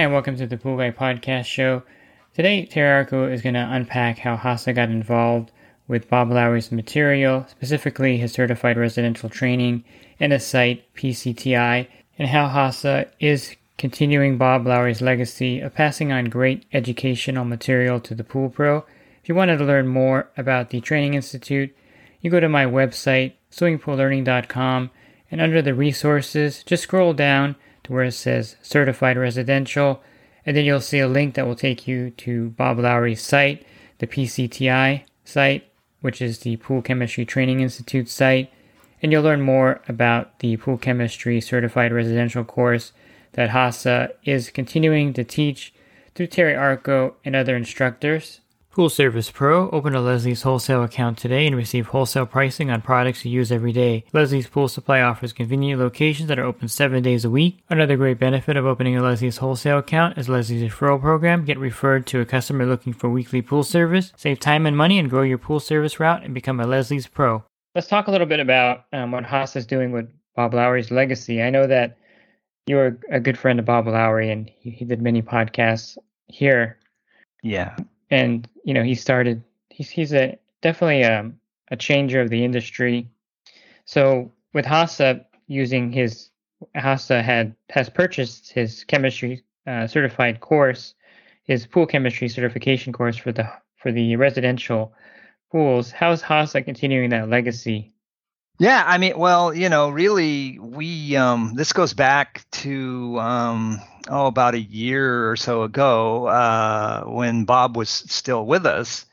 Hi, and welcome to the Pool Guy Podcast Show. Today, Terry Arko is going to unpack how HASA got involved with Bob Lowry's material, specifically his certified residential training and his site, PCTI, and how HASA is continuing Bob Lowry's legacy of passing on great educational material to the pool pro. If you wanted to learn more about the Training Institute, you go to my website, swimmingpoollearning.com, and under the resources, just scroll down to where it says Certified Residential, and then you'll see a link that will take you to Bob Lowry's site, the PCTI site, which is the Pool Chemistry Training Institute site, and you'll learn more about the Pool Chemistry Certified Residential course that HASA is continuing to teach through Terry Arko and other instructors. Pool Service Pro, open a Leslie's wholesale account today and receive wholesale pricing on products you use every day. Leslie's Pool Supply offers convenient locations that are open seven days a week. Another great benefit of opening a Leslie's wholesale account is Leslie's referral program. Get referred to a customer looking for weekly pool service, save time and money, and grow your pool service route and become a Leslie's Pro. Let's talk a little bit about um, what Haas is doing with Bob Lowry's legacy. I know that you're a good friend of Bob Lowry, and he, he did many podcasts here. Yeah. And you know, he started. He's he's a definitely a a changer of the industry. So with HASA using his HASA had has purchased his chemistry uh, certified course, his pool chemistry certification course for the for the residential pools. How's HASA continuing that legacy? Yeah, I mean, well, you know, really, we um, this goes back to um, oh, about a year or so ago uh, when Bob was still with us,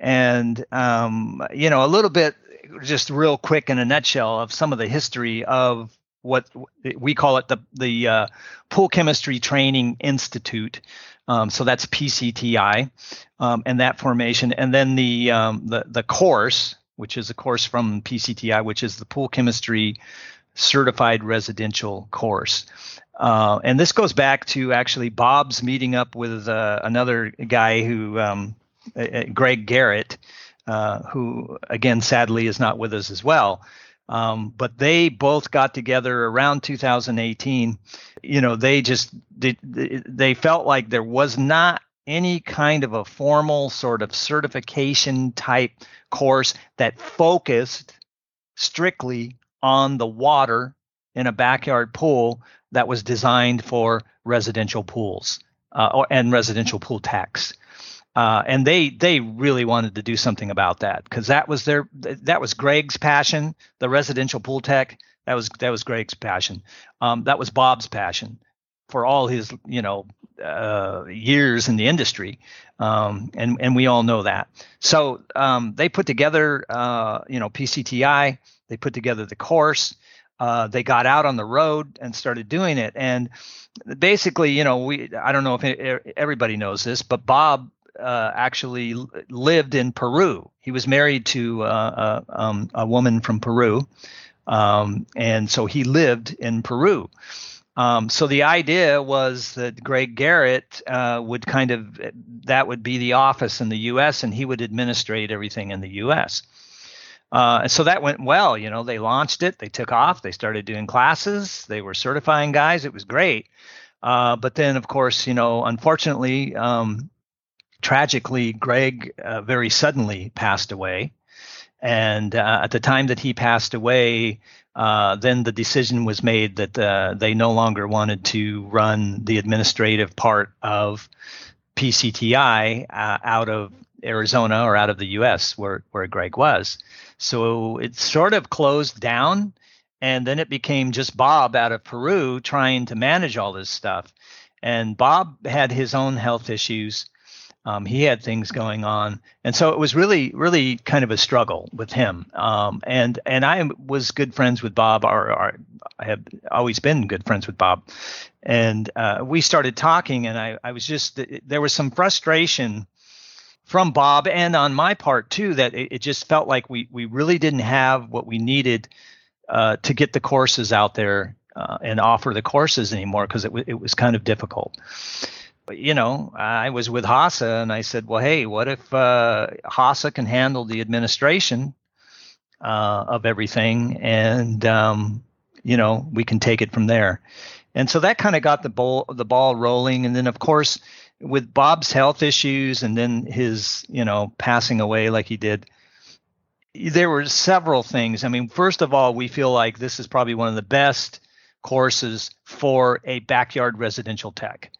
and um, you know, a little bit, just real quick in a nutshell of some of the history of what we call it the the uh, Pool Chemistry Training Institute. Um, so that's PCTI, um, and that formation, and then the um, the the course which is a course from PCTI, which is the pool chemistry certified residential course. Uh, and this goes back to actually Bob's meeting up with uh, another guy who, um, uh, Greg Garrett, uh, who again sadly is not with us as well. Um, but they both got together around 2018. You know, they just they, they felt like there was not any kind of a formal sort of certification type course that focused strictly on the water in a backyard pool that was designed for residential pools uh, or, and residential pool techs. Uh, and they they really wanted to do something about that because that was their that was Greg's passion, the residential pool tech. That was that was Greg's passion. Um, that was Bob's passion for all his you know uh, years in the industry, um, and and we all know that. So um, they put together, uh, you know, PCTI. They put together the course. Uh, they got out on the road and started doing it. And basically, you know, we I don't know if everybody knows this, but Bob uh, actually lived in Peru. He was married to uh, uh, um, a woman from Peru, um, and so he lived in Peru. Um, so the idea was that Greg Garrett uh, would kind of that would be the office in the U.S. and he would administrate everything in the U.S. Uh, and so that went well. You know, they launched it, they took off, they started doing classes, they were certifying guys. It was great. Uh, but then, of course, you know, unfortunately, um, tragically, Greg uh, very suddenly passed away. And uh, at the time that he passed away, uh, then the decision was made that uh, they no longer wanted to run the administrative part of PCTI uh, out of Arizona or out of the U.S. where where Greg was. So it sort of closed down, and then it became just Bob out of Peru trying to manage all this stuff. And Bob had his own health issues. Um, he had things going on, and so it was really, really kind of a struggle with him. Um, and and I was good friends with Bob, or, or I have always been good friends with Bob, and uh, we started talking, and I, I was just there was some frustration from Bob and on my part too that it, it just felt like we we really didn't have what we needed uh, to get the courses out there uh, and offer the courses anymore because it, w- it was kind of difficult. You know, I was with HASA and I said, well, hey, what if uh, HASA can handle the administration uh, of everything and, um, you know, we can take it from there. And so that kind of got the ball, the ball rolling. And then, of course, with Bob's health issues and then his, you know, passing away like he did, there were several things. I mean, first of all, we feel like this is probably one of the best courses for a backyard residential tech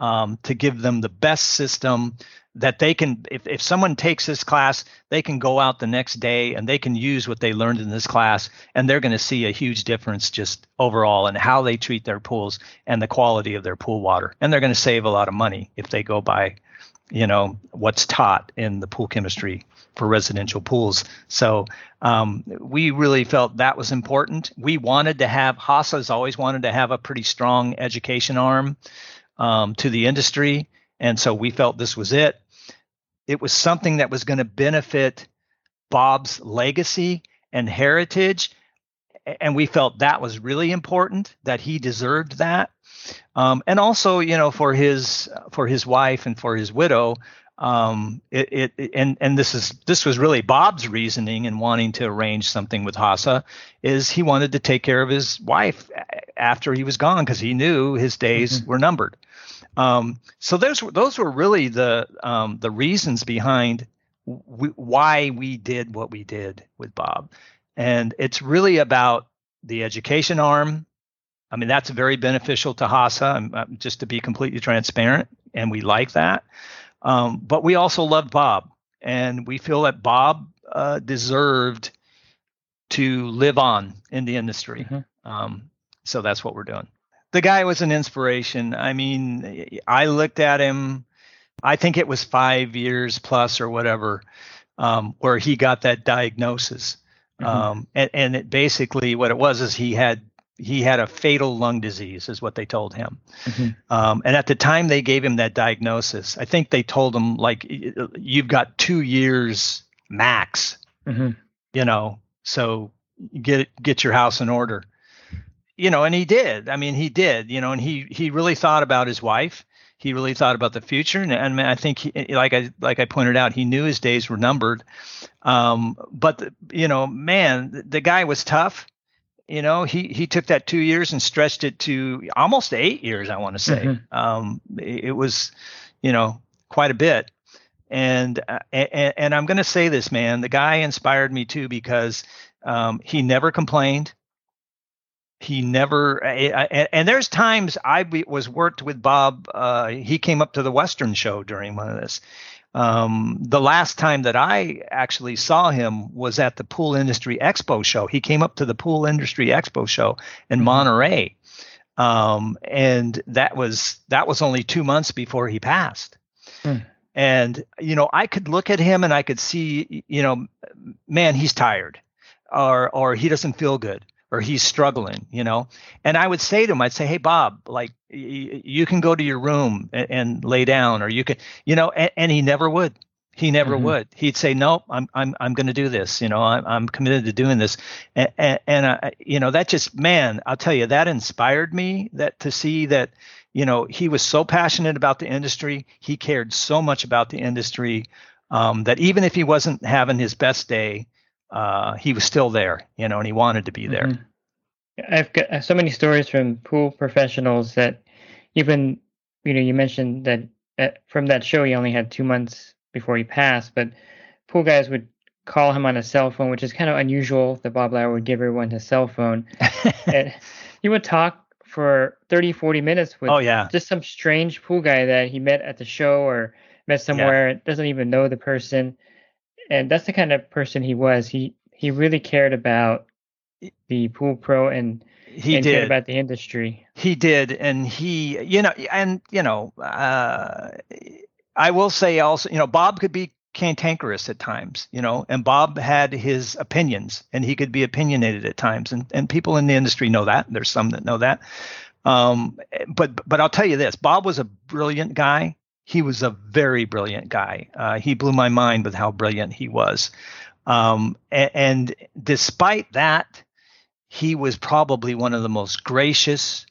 um, to give them the best system that they can if, if someone takes this class they can go out the next day and they can use what they learned in this class and they're going to see a huge difference just overall in how they treat their pools and the quality of their pool water. And they're going to save a lot of money if they go by you know what's taught in the pool chemistry for residential pools. So um, we really felt that was important. We wanted to have hasa has always wanted to have a pretty strong education arm um, to the industry and so we felt this was it. It was something that was going to benefit Bob's legacy and heritage. And we felt that was really important, that he deserved that. Um, and also, you know, for his for his wife and for his widow, um, it, it and and this is this was really Bob's reasoning in wanting to arrange something with Hasa, is he wanted to take care of his wife after he was gone because he knew his days mm-hmm. were numbered. Um, so those those were really the um, the reasons behind w- why we did what we did with Bob, and it's really about the education arm. I mean that's very beneficial to HASA, just to be completely transparent, and we like that. Um, but we also loved Bob, and we feel that Bob uh, deserved to live on in the industry. Mm-hmm. Um, so that's what we're doing the guy was an inspiration. I mean, I looked at him. I think it was five years plus or whatever, um, where he got that diagnosis. Mm-hmm. Um, and, and it basically what it was is he had he had a fatal lung disease, is what they told him. Mm-hmm. Um, and at the time they gave him that diagnosis, I think they told him like you've got two years max. Mm-hmm. You know, so get get your house in order you know, and he did. I mean, he did. You know, and he he really thought about his wife. He really thought about the future, and, and I think, he, like I like I pointed out, he knew his days were numbered. Um, but the, you know, man, the, the guy was tough. You know, he he took that two years and stretched it to almost eight years. I want to say. Mm-hmm. Um, it, was, you know, quite a bit. And uh, and, and I'm going to say this, man. The guy inspired me too because um, he never complained he never and there's times i was worked with bob uh, he came up to the western show during one of this. Um, the last time that i actually saw him was at the pool industry expo show. He came up to the pool industry expo show in mm-hmm. monterey. Um, and that was that was only two months before he passed. Mm. and you know i could look at him and i could see you know man he's tired or or he doesn't feel good or he's struggling, you know. And I would say to him, I'd say, "Hey, Bob, like y- you can go to your room and, and, lay down, or you can, you know." And, and he never would. He never mm-hmm. would. He'd say, "Nope, I'm I'm I'm going to do this. You know, I'm I'm committed to doing this." And, and, and uh, you know, that just man, I'll tell you, that inspired me. That to see that, you know, he was so passionate about the industry. He cared so much about the industry um, that even if he wasn't having his best day, uh, he was still there, you know, and he wanted to be there. Mm-hmm. I've got so many stories from pool professionals that even, you know, you mentioned that uh, from that show he only had two months before he passed, but pool guys would call him on a cell phone, which is kind of unusual that Bob Lowry would give everyone his cell phone. he would talk for 30, 40 minutes with oh, yeah. just some strange pool guy that he met at the show or met somewhere, yeah. doesn't even know the person and that's the kind of person he was. He he really cared about the pool pro and he and did about the industry. He did, and he, you know, and you know, uh, I will say also, you know, Bob could be cantankerous at times, you know, and Bob had his opinions and he could be opinionated at times. And, and people in the industry know that. There's some that know that. Um, but, but I'll tell you this, Bob was a brilliant guy. He was a very brilliant guy. Uh, he blew my mind with how brilliant he was. Um, and, and despite that, he was probably one of the most gracious,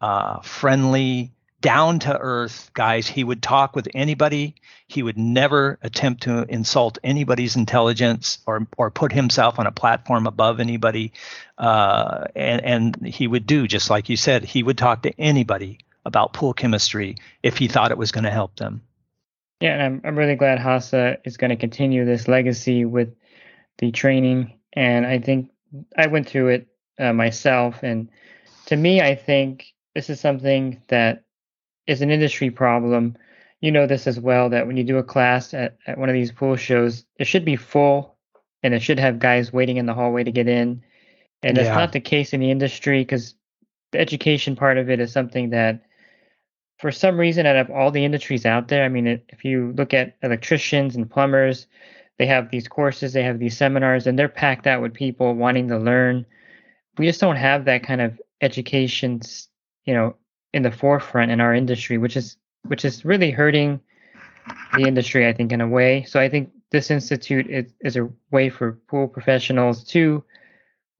uh, friendly, down to earth guys. He would talk with anybody. He would never attempt to insult anybody's intelligence or or put himself on a platform above anybody. Uh, and and he would do just like you said. He would talk to anybody about pool chemistry if he thought it was going to help them. Yeah, and I'm I'm really glad Hasa is going to continue this legacy with the training. And I think I went through it uh, myself, and to me, I think this is something that is an industry problem. You know this as well that when you do a class at, at one of these pool shows, it should be full and it should have guys waiting in the hallway to get in. And that's Yeah. not the case in the industry because the education part of it is something that, for some reason, out of all the industries out there, I mean, if you look at electricians and plumbers, they have these courses, they have these seminars, and they're packed out with people wanting to learn. We just don't have that kind of education, you know, in the forefront in our industry, which is which is really hurting the industry, I think, in a way. So I think this institute is, is a way for pool professionals to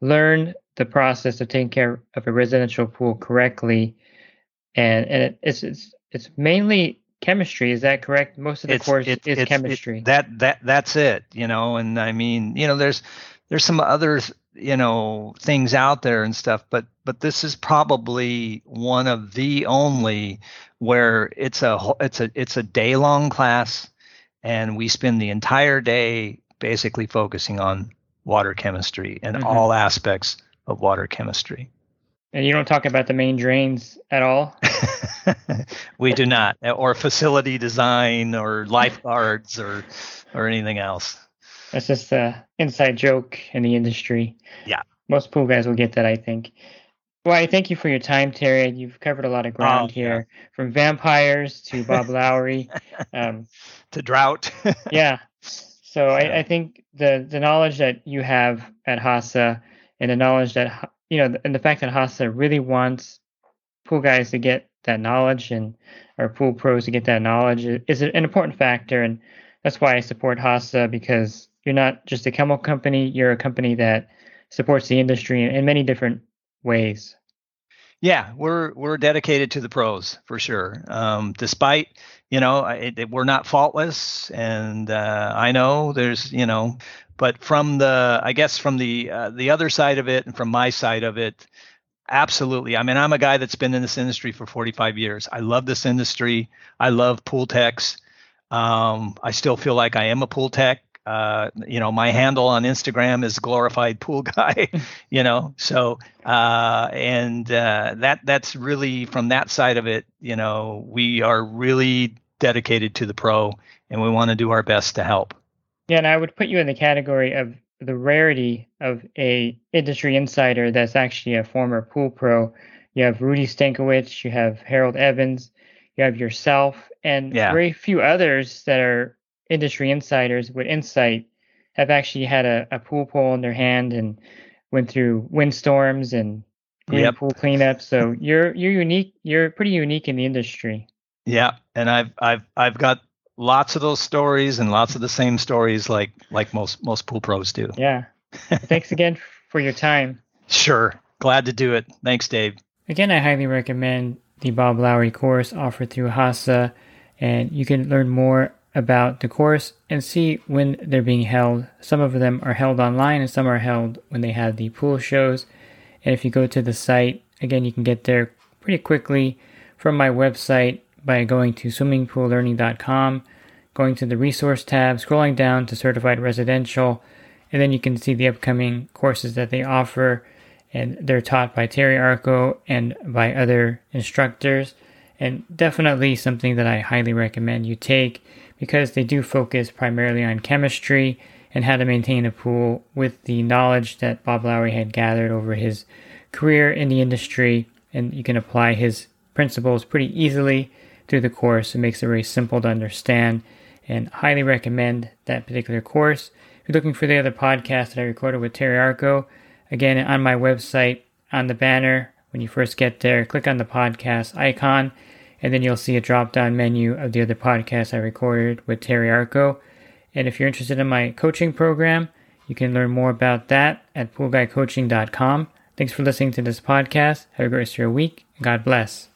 learn the process of taking care of a residential pool correctly, and and it, it's it's it's mainly chemistry. Is that correct? Most of the course it- is it's- chemistry. that that that's it, you know. And I mean, you know, there's there's some other you know things out there and stuff, but but this is probably one of the only where it's a it's a it's a day long class, and we spend the entire day basically focusing on water chemistry and Mhm. all aspects of water chemistry. And you don't talk about the main drains at all. we do not, or facility design, or lifeguards, or or anything else. That's just a inside joke in the industry. Yeah. Most pool guys will get that, I think. Well, I thank you for your time, Terry. You've covered a lot of ground Oh, here, from vampires to Bob Lowry. Um, To drought. yeah. So Yeah. I, I think the the knowledge that you have at Hasa and the knowledge that Ha- you know, and the fact that Hasa really wants pool guys to get that knowledge and or pool pros to get that knowledge is an important factor, and that's why I support Hasa because you're not just a chemical company; you're a company that supports the industry in, in many different ways. Yeah, we're we're dedicated to the pros for sure. Um, despite you know it, it- we're not faultless, and uh, I know there's you know, but from the I guess from the uh, the other side of it and from my side of it, absolutely. I mean, I'm a guy that's been in this industry for 45 years. I love this industry. I love pool techs. Um, I still feel like I am a pool tech. Uh, you know, my handle on Instagram is glorified pool guy. you know, so uh, and uh, that that's really from that side of it. You know, we are really dedicated to the pro, and we want to do our best to help. Yeah, and I would put you in the category of the rarity of a industry insider that's actually a former pool pro. You have Rudy Stankowitz, you have Harold Evans, you have yourself, and Yeah. very few others that are industry insiders with insight have actually had a, a pool pole in their hand and went through windstorms and green Yep. pool cleanup. So you're you're unique. You're pretty unique in the industry. Yeah, and I've I've I've got lots of those stories and lots of the same stories like like most most pool pros do. Yeah. Thanks again for your time. Sure, glad to do it. Thanks, Dave. Again, I highly recommend the Bob Lowry course offered through HASA, and you can learn more about the course and see when they're being held. Some of them are held online, and some are held when they have the pool shows. And if you go to the site, again, you can get there pretty quickly from my website by going to swimmingpoollearning.com, going to the resource tab, scrolling down to certified residential, and then you can see the upcoming courses that they offer and they're taught by Terry Arko and by other instructors. And definitely something that I highly recommend you take because they do focus primarily on chemistry and how to maintain a pool with the knowledge that Bob Lowry had gathered over his career in the industry. And you can apply his principles pretty easily through the course. It makes it very simple to understand and highly recommend that particular course. If you're looking for the other podcast that I recorded with Terry Arko, again, on my website, on the banner, when you first get there, click on the podcast icon, and then you'll see a drop down menu of the other podcasts I recorded with Terry Arko. And if you're interested in my coaching program, you can learn more about that at poolguycoaching.com. Thanks for listening to this podcast. Have a great rest of your week. God bless.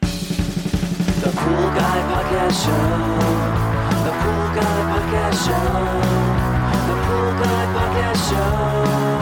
The Pool Guy Podcast Show. The Pool Guy Podcast Show. The Pool Guy Podcast Show.